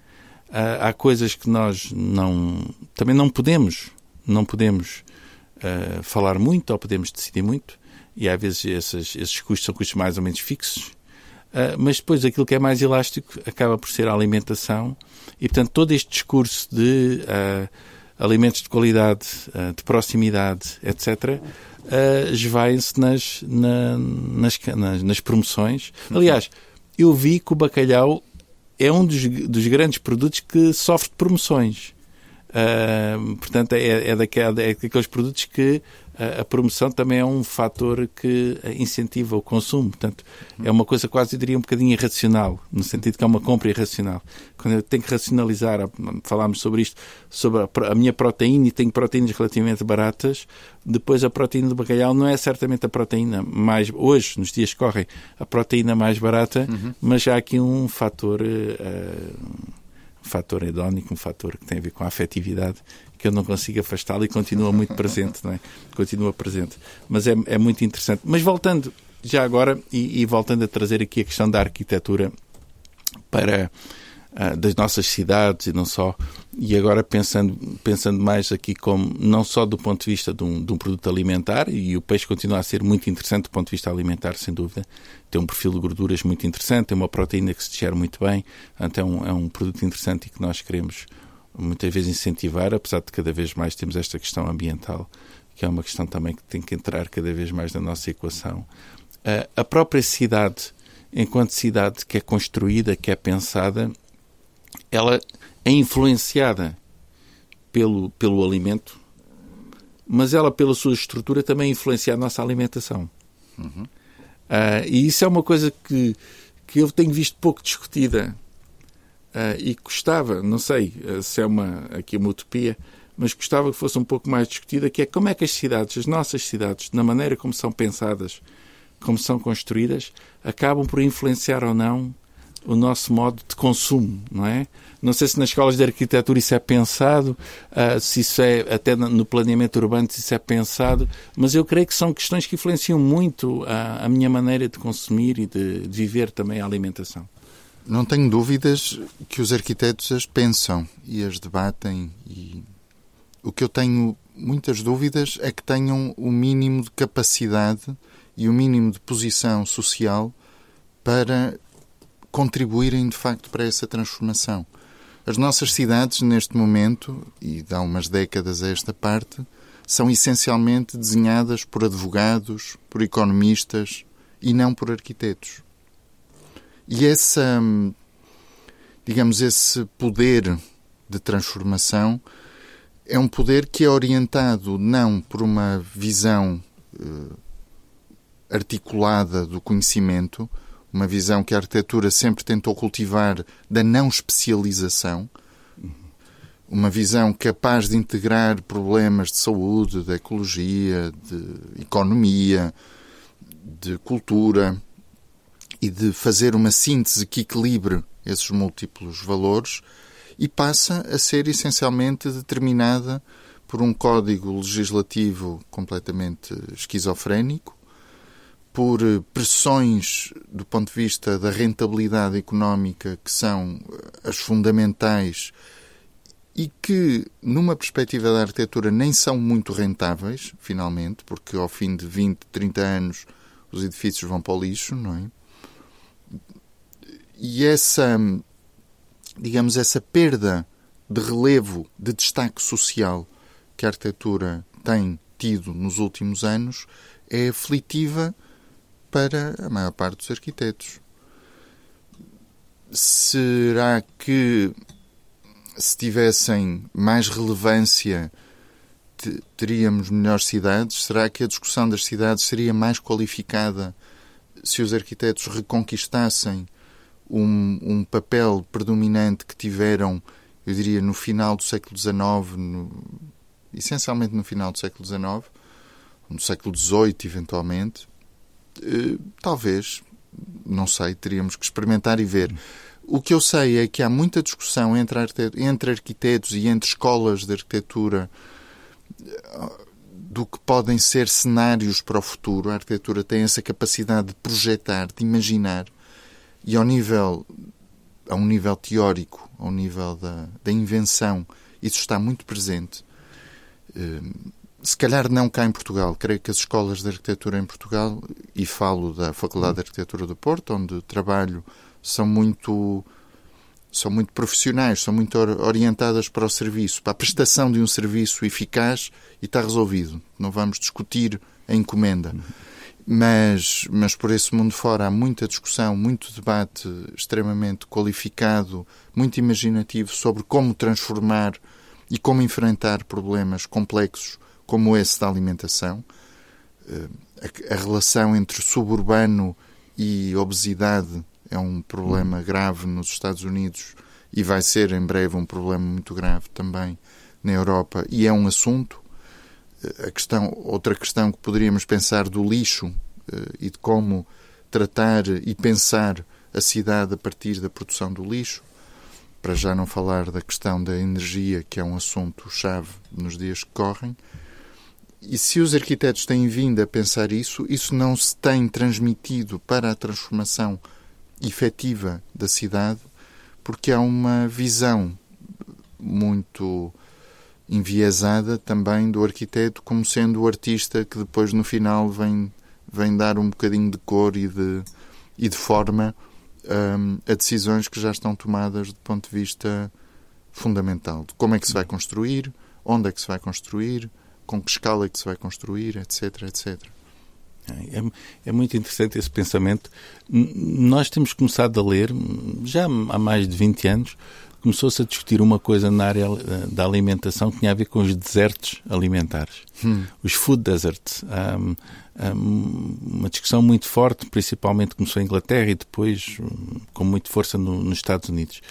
uh, há coisas que nós não também não podemos não podemos uh, falar muito ou podemos decidir muito e às vezes esses, esses custos são custos mais ou menos fixos mas depois aquilo que é mais elástico acaba por ser a alimentação e portanto todo este discurso de alimentos de qualidade, de proximidade, etc., uh, esvaem-se nas, na, nas, nas, nas, promoções. Aliás, eu vi que o bacalhau é um dos, dos grandes produtos que sofre de promoções. Uh, portanto, é, é, daquela, é daqueles produtos que a promoção também é um fator que incentiva o consumo. Portanto, é uma coisa quase, eu diria, um bocadinho irracional, no sentido que é uma compra irracional. Quando eu tenho que racionalizar, falámos sobre isto, sobre a, minha proteína, e tenho proteínas relativamente baratas, depois a proteína do bacalhau não é certamente a proteína mais, hoje, nos dias que correm, a proteína mais barata, uhum. mas há aqui um fator. Uh, um fator hedónico, um fator que tem a ver com a afetividade, que eu não consigo afastá-lo e continua muito presente, não é? Continua presente. Mas é, é muito interessante. Mas voltando já agora e, e voltando a trazer aqui a questão da arquitetura para uh, das nossas cidades e não só e agora pensando pensando mais aqui como não só do ponto de vista de um, de um, produto alimentar e o peixe continua a ser muito interessante do ponto de vista alimentar sem dúvida tem um perfil de gorduras muito interessante tem uma proteína que se digere muito bem então é um, é um produto interessante e que nós queremos muitas vezes incentivar apesar de cada vez mais temos esta questão ambiental que é uma questão também que tem que entrar cada vez mais na nossa equação a própria cidade enquanto cidade que é construída que é pensada ela é influenciada pelo, pelo alimento, mas ela, pela sua estrutura, também influencia a nossa alimentação. Uhum. Uh, e isso é uma coisa que, que eu tenho visto pouco discutida e gostava, não sei uh, se é uma, aqui uma utopia, mas gostava que fosse um pouco mais discutida, que é como é que as cidades, as nossas cidades, na maneira como são pensadas, como são construídas, acabam por influenciar ou não o nosso modo de consumo, não é? Não sei se nas escolas de arquitetura isso é pensado, uh, se isso é até no planeamento urbano se isso é pensado, mas eu creio que são questões que influenciam muito a, a minha maneira de consumir e de, de, viver também a alimentação. Não tenho dúvidas que os arquitetos as pensam e as debatem e o que eu tenho muitas dúvidas é que tenham o mínimo de capacidade e o mínimo de posição social para contribuírem de facto para essa transformação. As nossas cidades, neste momento, e há umas décadas a esta parte, são essencialmente desenhadas por advogados, por economistas e não por arquitetos. E essa, digamos, esse poder de transformação é um poder que é orientado não por uma visão eh, articulada do conhecimento, uma visão que a arquitetura sempre tentou cultivar da não especialização, uma visão capaz de integrar problemas de saúde, de ecologia, de economia, de cultura e de fazer uma síntese que equilibre esses múltiplos valores e passa a ser essencialmente determinada por um código legislativo completamente esquizofrénico, por eh, pressões do ponto de vista da rentabilidade económica que são eh, as fundamentais e que, numa perspectiva da arquitetura, nem são muito rentáveis, finalmente, porque ao fim de 20, 30 anos os edifícios vão para o lixo, não é? E essa, digamos, essa perda de relevo, de destaque social que a arquitetura tem tido nos últimos anos é aflitiva para a maior parte dos arquitetos. Será que se tivessem mais relevância teríamos melhores cidades? Será que a discussão das cidades seria mais qualificada se os arquitetos reconquistassem um, um papel predominante que tiveram, eu diria, no final do século XIX, no, essencialmente no final do século XIX, no século XVIII, eventualmente? Eh, talvez, não sei, teríamos que experimentar e ver. O que eu sei é que há muita discussão entre, entre arquitetos e entre escolas de arquitetura do que podem ser cenários para o futuro. A arquitetura tem essa capacidade de projetar, de imaginar, e ao nível, a um nível teórico, ao nível da, da invenção, isso está muito presente. Eh, se calhar não cá em Portugal. Creio que as escolas de arquitetura em Portugal, e falo da Faculdade de Arquitetura do Porto, onde trabalho, são muito são muito profissionais, são muito orientadas para o serviço, para a prestação de um serviço eficaz e está resolvido. Não vamos discutir a encomenda. Mas, mas por esse mundo fora há muita discussão, muito debate extremamente qualificado, muito imaginativo sobre como transformar e como enfrentar problemas complexos como esse da alimentação, eh, a, relação entre suburbano e obesidade é um problema grave nos Estados Unidos e vai ser em breve um problema muito grave também na Europa. E é um assunto a questão outra questão que poderíamos pensar do lixo eh, e de como tratar e pensar a cidade a partir da produção do lixo para já não falar da questão da energia que é um assunto chave nos dias que correm. E se os arquitetos têm vindo a pensar isso, isso não se tem transmitido para a transformação efetiva da cidade, porque há uma visão muito enviesada também do arquiteto como sendo o artista que depois no final vem, vem dar um bocadinho de cor e de, e de forma um, a decisões que já estão tomadas do ponto de vista fundamental. De como é que se vai construir, onde é que se vai construir, com que escala é que se vai construir, etc, etc. É, é, muito interessante esse pensamento. Nós temos começado a ler, já há mais de 20 anos, começou-se a discutir uma coisa na área eh, da alimentação que tinha a ver com os desertos alimentares, hum. os food deserts. Um, um, uma discussão muito forte, principalmente começou em Inglaterra e depois um, com muita força no, nos Estados Unidos.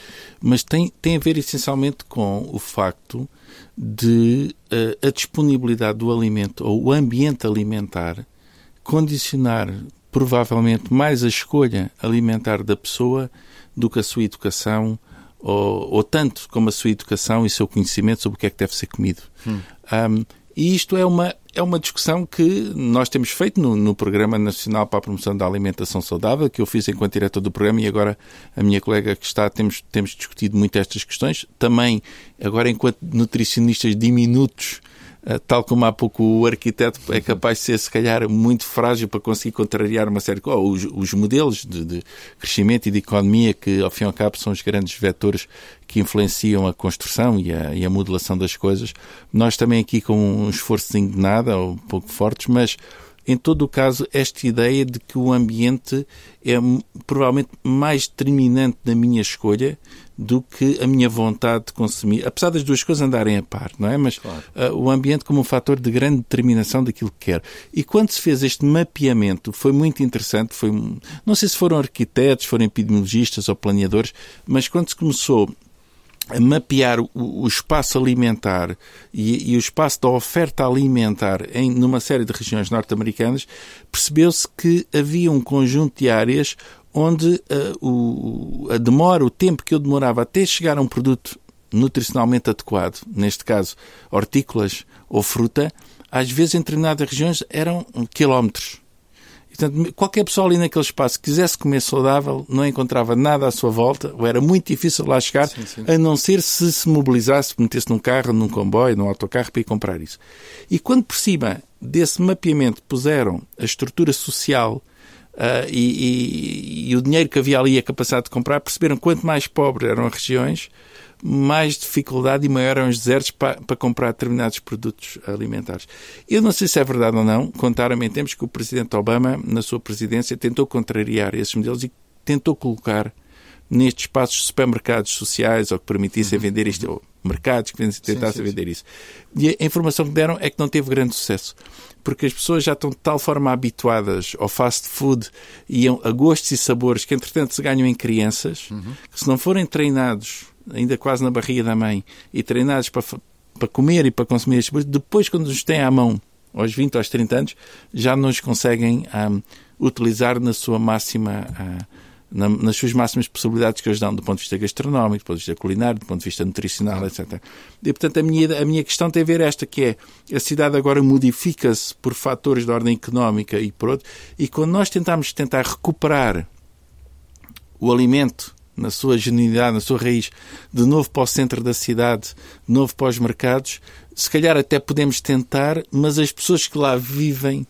Mas tem, tem a ver essencialmente com o facto de uh, a disponibilidade do alimento ou o ambiente alimentar condicionar provavelmente mais a escolha alimentar da pessoa do que a sua educação, ou, ou, tanto como a sua educação e o seu conhecimento sobre o que é que deve ser comido. Hum. Um, e isto é uma, é uma discussão que nós temos feito no, no, Programa Nacional para a Promoção da Alimentação Saudável, que eu fiz enquanto diretor do programa, e agora a minha colega que está, temos, temos discutido muito estas questões. Também, agora, enquanto nutricionistas diminutos, tal como há pouco o arquiteto é capaz de ser, se calhar, muito frágil para conseguir contrariar uma série de coisas. Os, os modelos de, de, crescimento e de economia, que ao fim e ao cabo são os grandes vetores que influenciam a construção e a, e a modelação das coisas. Nós também aqui com um esforço de nada, um pouco fortes, mas em todo o caso, esta ideia de que o ambiente é provavelmente mais determinante na minha escolha do que a minha vontade de consumir, apesar das duas coisas andarem a par, não é? Mas claro. uh, o ambiente como um fator de grande determinação daquilo que quer. E quando se fez este mapeamento, foi muito interessante, foi, não sei se foram arquitetos, foram epidemiologistas ou planeadores, mas quando se começou a mapear o, o espaço alimentar e, e, o espaço da oferta alimentar em numa série de regiões norte-americanas, percebeu-se que havia um conjunto de áreas onde uh, o, a demora, o tempo que eu demorava até chegar a um produto nutricionalmente adequado, neste caso hortícolas ou fruta, às vezes em determinadas regiões eram quilómetros. Portanto, qualquer pessoa ali naquele espaço que quisesse comer saudável não encontrava nada à sua volta, ou era muito difícil lá chegar, sim, sim. a não ser se se mobilizasse, metesse num carro, num comboio, num autocarro para ir comprar isso. E quando por cima desse mapeamento puseram a estrutura social Uh, e, e, e, o dinheiro que havia ali e a capacidade de comprar, perceberam quanto mais pobres eram as regiões, mais dificuldade e maior eram os desertos para, para comprar determinados produtos alimentares. Eu não sei se é verdade ou não, contaram-me em tempos que o Presidente Obama, na sua presidência, tentou contrariar esses modelos e tentou colocar nestes espaços supermercados sociais ou que permitissem uhum. vender isto, ou mercados que tentassem vender isso. E a informação que deram é que não teve grande sucesso, porque as pessoas já estão de tal forma habituadas ao fast food e a gostos e sabores que, entretanto, se ganham em crianças, uhum. que se não forem treinados ainda quase na barriga da mãe, e treinados para, para comer e para consumir estes produtos, depois, quando os têm à mão, aos 20 ou aos 30 anos, já não os conseguem um, utilizar na sua máxima. Uh, na, nas suas máximas possibilidades que eles dão do ponto de vista gastronómico, do ponto de vista culinário, do ponto de vista nutricional, etc. E, portanto, a minha, a minha questão tem a ver esta, que é a cidade agora modifica-se por fatores de ordem económica e por outro, e quando nós tentamos tentar recuperar o alimento na sua genuinidade, na sua raiz, de novo para o centro da cidade, de novo para os mercados, se calhar até podemos tentar, mas as pessoas que lá vivem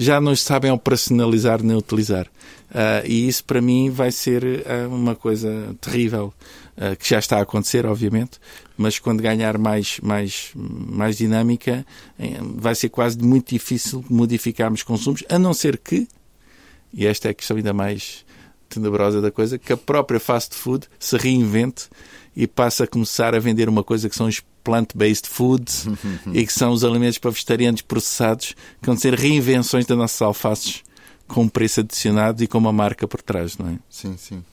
já não sabem operacionalizar nem utilizar. Uh, e isso para mim vai ser uh, uma coisa terrível, uh, que já está a acontecer, obviamente, mas quando ganhar mais, mais, mais dinâmica, vai ser quase muito difícil modificarmos consumos, a não ser que, e esta é a questão ainda mais tenebrosa da coisa, que a própria fast food se reinvente e passe a começar a vender uma coisa que são os plant-based foods (laughs) e que são os alimentos para vegetarianos processados, que vão ser reinvenções das nossas alfaces com um preço adicionado e com uma marca por trás, não é? Sim, sim.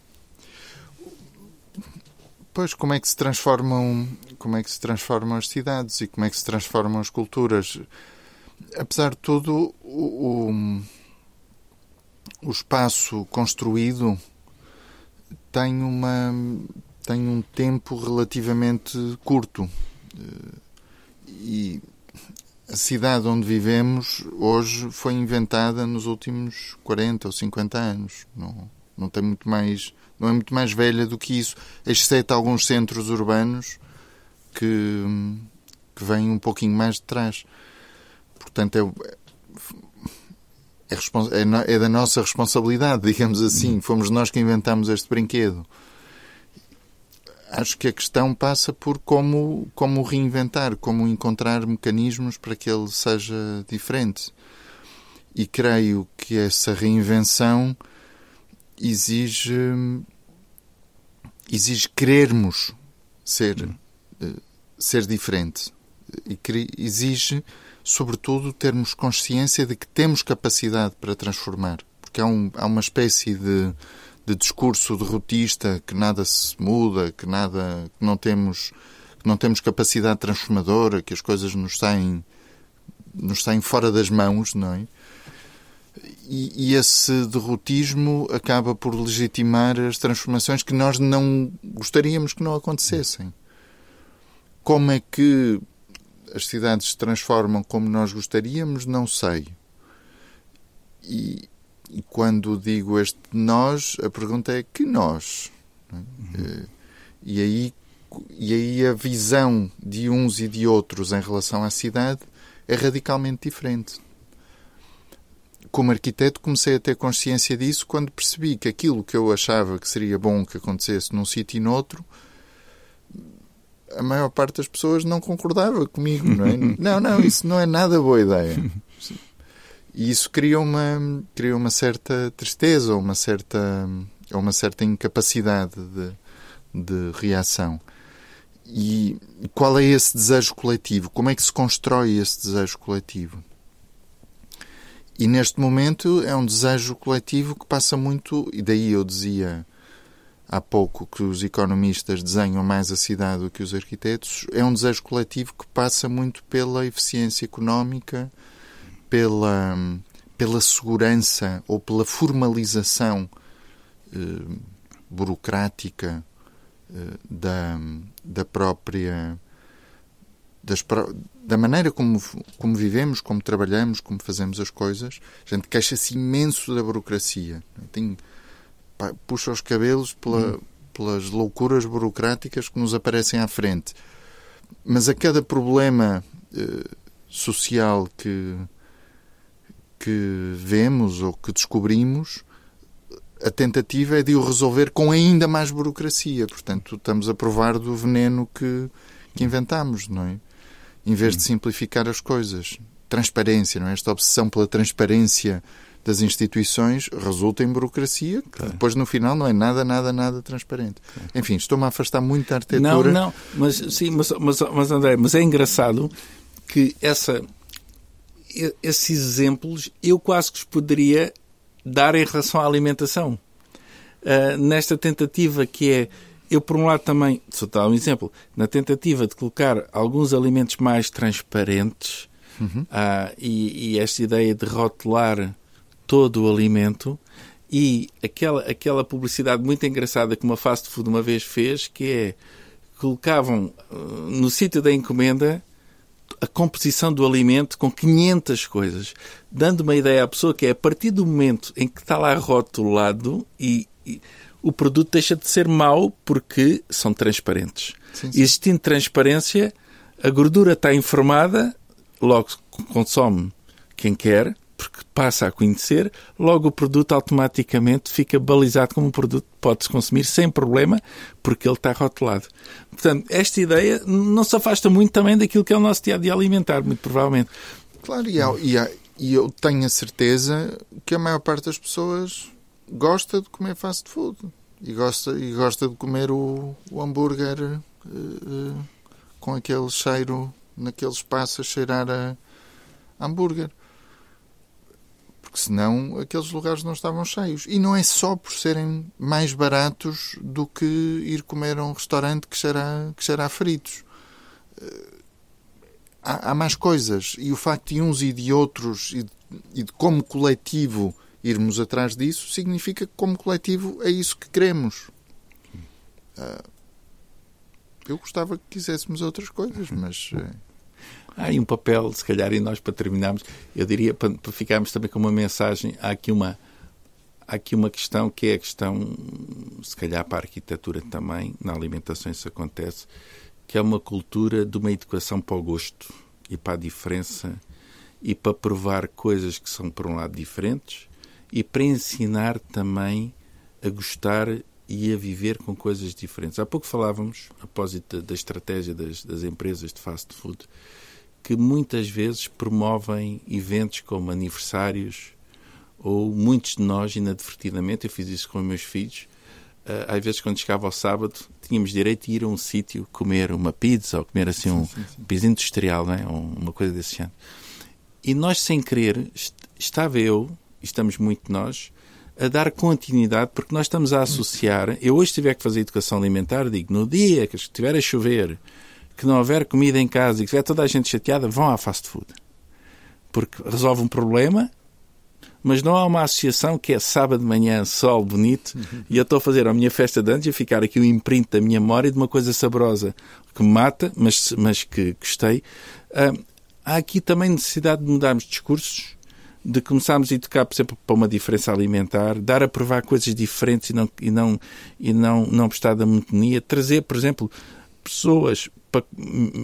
Pois, como é que se transformam, como é que se transformam as cidades e como é que se transformam as culturas? Apesar de tudo, o, o o espaço construído tem uma tem um tempo relativamente curto. E a cidade onde vivemos hoje foi inventada nos últimos 40 ou 50 anos. Não não tem muito mais não é muito mais velha do que isso exceto alguns centros urbanos que que vêm um pouquinho mais de trás. Portanto é é, é, é da nossa responsabilidade, digamos assim. Fomos nós que inventamos este brinquedo. Acho que a questão passa por como, como reinventar, como encontrar mecanismos para que ele seja diferente. e creio que essa reinvenção exige exige querermos ser hum. ser diferente e exige sobretudo termos consciência de que temos capacidade para transformar porque há, um, há uma espécie de, de discurso derrotista que nada se muda que nada que não temos que não temos capacidade transformadora que as coisas nos saem nos saem fora das mãos não é e, e, esse derrotismo acaba por legitimar as transformações que nós não gostaríamos que não acontecessem. Como é que as cidades se transformam como nós gostaríamos, não sei. E, e quando digo este nós, a pergunta é que nós? É? Uhum. E, aí, e aí a visão de uns e de outros em relação à cidade é radicalmente diferente como arquiteto, comecei a ter consciência disso quando percebi que aquilo que eu achava que seria bom que acontecesse num sítio e noutro, a maior parte das pessoas não concordava comigo, não é? (laughs) não, não, isso não é nada boa ideia. E isso cria uma, cria uma certa tristeza uma certa, uma certa incapacidade de, de reação. E qual é esse desejo coletivo? Como é que se constrói esse desejo coletivo? E neste momento é um desejo coletivo que passa muito, e daí eu dizia há pouco que os economistas desenham mais a cidade do que os arquitetos, é um desejo coletivo que passa muito pela eficiência económica, pela, pela segurança ou pela formalização eh, burocrática eh, da, da própria das, da maneira como, como vivemos, como trabalhamos, como fazemos as coisas. A gente queixa-se imenso da burocracia. Tem, pá, puxa os cabelos pela, hum. pelas loucuras burocráticas que nos aparecem à frente. Mas a cada problema eh, social que, que vemos ou que descobrimos, a tentativa é de o resolver com ainda mais burocracia. Portanto, estamos a provar do veneno que, que inventamos, não é? em vez de simplificar as coisas. Transparência, não é? Esta obsessão pela transparência das instituições resulta em burocracia, que claro. depois no final não é nada, nada, nada transparente. Claro. Enfim, estou-me a afastar muito da arquitetura. Não, não, mas sim, mas, mas, mas André, mas é engraçado que essa, esses exemplos eu quase que os poderia dar em relação à alimentação. Uh, nesta tentativa que é eu, por um lado, também, só dar um exemplo, na tentativa de colocar alguns alimentos mais transparentes uhum. ah, e, e, esta ideia de rotular todo o alimento e aquela, aquela publicidade muito engraçada que uma fast food uma vez fez, que é colocavam uh, no sítio da encomenda a composição do alimento com 500 coisas, dando uma ideia à pessoa que é a partir do momento em que está lá rotulado e, e o produto deixa de ser mau porque são transparentes. Sim, sim. Existindo transparência, a gordura está informada, logo consome quem quer, porque passa a conhecer, logo o produto automaticamente fica balizado como um produto que pode-se consumir sem problema, porque ele está rotulado. Portanto, esta ideia não se afasta muito também daquilo que é o nosso dia a dia alimentar, muito provavelmente. Claro, e, há, e, há, e eu tenho a certeza que a maior parte das pessoas gosta de comer fast food e gosta, e gosta de comer o, o hambúrguer uh, uh, com aquele cheiro, naquele espaço a cheirar a hambúrguer. Porque senão aqueles lugares não estavam cheios. E não é só por serem mais baratos do que ir comer a um restaurante que cheira, que a fritos. Uh, há, há mais coisas. E o facto de uns e de outros, e de, e de como coletivo irmos atrás disso significa que, como coletivo, é isso que queremos. Uh, eu gostava que quiséssemos outras coisas, mas. Há aí um papel, se calhar, e nós para terminarmos, eu diria, para, para ficarmos também com uma mensagem, há aqui uma, há aqui uma questão que é a questão, se calhar para a arquitetura também, na alimentação isso acontece, que é uma cultura de uma educação para o gosto e para a diferença e para provar coisas que são, por um lado, diferentes e para ensinar também a gostar e a viver com coisas diferentes. Há pouco falávamos, após da, da estratégia das, das, empresas de fast food, que muitas vezes promovem eventos como aniversários ou muitos de nós, inadvertidamente, eu fiz isso com os meus filhos, uh, às vezes quando chegava ao sábado tínhamos direito de ir a um sítio comer uma pizza ou comer assim um sim, sim. pizza industrial, não é? uma coisa desse género. E nós, sem querer, estava eu, estamos muito nós, a dar continuidade, porque nós estamos a associar. Eu hoje tiver que fazer educação alimentar, digo, no dia que estiver a chover, que não houver comida em casa e que estiver toda a gente chateada, vão à fast food. Porque resolve um problema, mas não há uma associação que é sábado de manhã, sol bonito, uhum. e eu estou a fazer a minha festa de antes e ficar aqui o imprint da minha memória de uma coisa saborosa que me mata, mas, mas que gostei. Uh, há aqui também necessidade de mudarmos discursos de começarmos a educar, por exemplo, para uma diferença alimentar, dar a provar coisas diferentes e não, e não, e não, não prestar da monotonia, trazer, por exemplo, pessoas, para,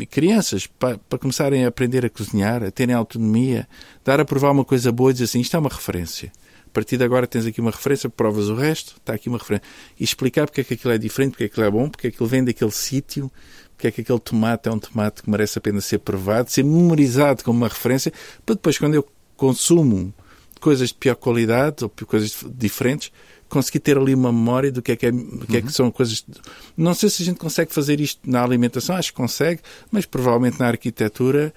crianças, para, para começarem a aprender a cozinhar, a terem autonomia, dar a provar uma coisa boa e dizer assim, isto é uma referência. A partir de agora tens aqui uma referência, provas o resto, está aqui uma referência. E explicar porque é que aquilo é diferente, porque é que aquilo é bom, porque é que ele vem daquele sítio, porque é que aquele tomate é um tomate que merece a pena ser provado, ser memorizado como uma referência, para depois, quando eu consumo coisas de pior qualidade ou coisas diferentes, conseguir ter ali uma memória do que é que, é, do que, é que uhum. são coisas. Não sei se a gente consegue fazer isto na alimentação, acho que consegue, mas provavelmente na arquitetura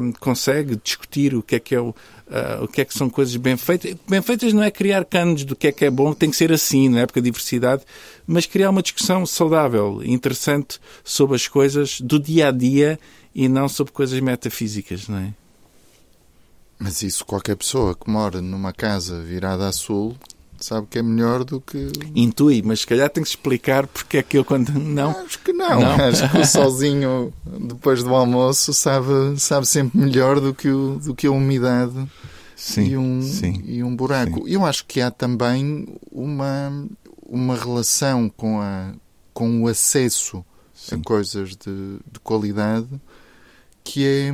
um, consegue discutir o que é que é o, uh, o que é que são coisas bem feitas. Bem feitas não é criar canos do que é que é bom, tem que ser assim na época de diversidade, mas criar uma discussão saudável, interessante sobre as coisas do dia a dia e não sobre coisas metafísicas, não é? Mas isso qualquer pessoa que mora numa casa virada a sul sabe que é melhor do que. Intui, mas se calhar tem que explicar porque é que eu quando. Não. Acho que não. não. (laughs) Acho que o (laughs) sozinho depois do almoço sabe, sabe sempre melhor do que, o, do que a umidade sim, e, um, sim, e um buraco. Sim. Eu acho que há também uma, uma relação com, a, com o acesso a coisas de, de qualidade que é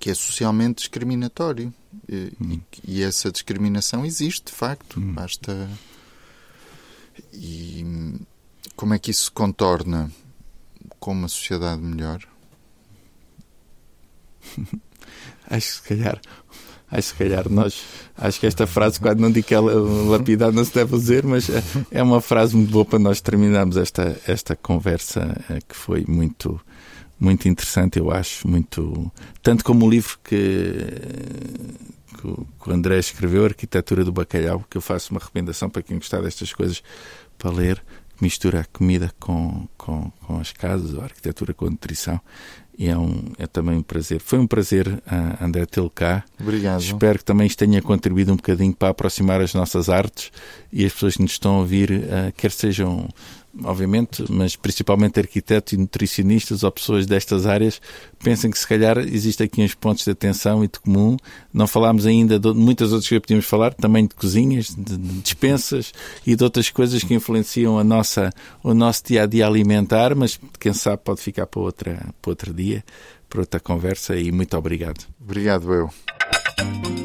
que é socialmente discriminatório. E, hum. e, essa discriminação existe, de facto. Hum. Basta. E como é que isso se contorna com uma sociedade melhor? (laughs) acho que se calhar. Acho que se calhar nós. Acho que esta frase, quando não digo que ela lapidar, não se deve dizer, mas é, é uma frase muito boa para nós terminarmos esta, esta conversa eh, que foi muito muito interessante, eu acho, muito tanto como o livro que, que, o André escreveu, Arquitetura do Bacalhau, que eu faço uma recomendação para quem gostar destas coisas para ler, que mistura a comida com, com, com as casas, a arquitetura com a nutrição. E é, um, é também um prazer. Foi um prazer, uh, André, tê-lo cá. Obrigado. Espero que também isto tenha contribuído um bocadinho para aproximar as nossas artes e as pessoas que nos estão a ouvir, uh, quer sejam obviamente, mas principalmente arquitetos e nutricionistas ou pessoas destas áreas, pensem que se calhar existe aqui uns pontos de atenção e de comum. Não falámos ainda de muitas outras que podíamos falar, também de cozinhas, de dispensas e de outras coisas que influenciam a nossa, o nosso dia a dia alimentar, mas quem sabe pode ficar para, outra, para outro dia, para outra conversa e muito obrigado. Obrigado, eu.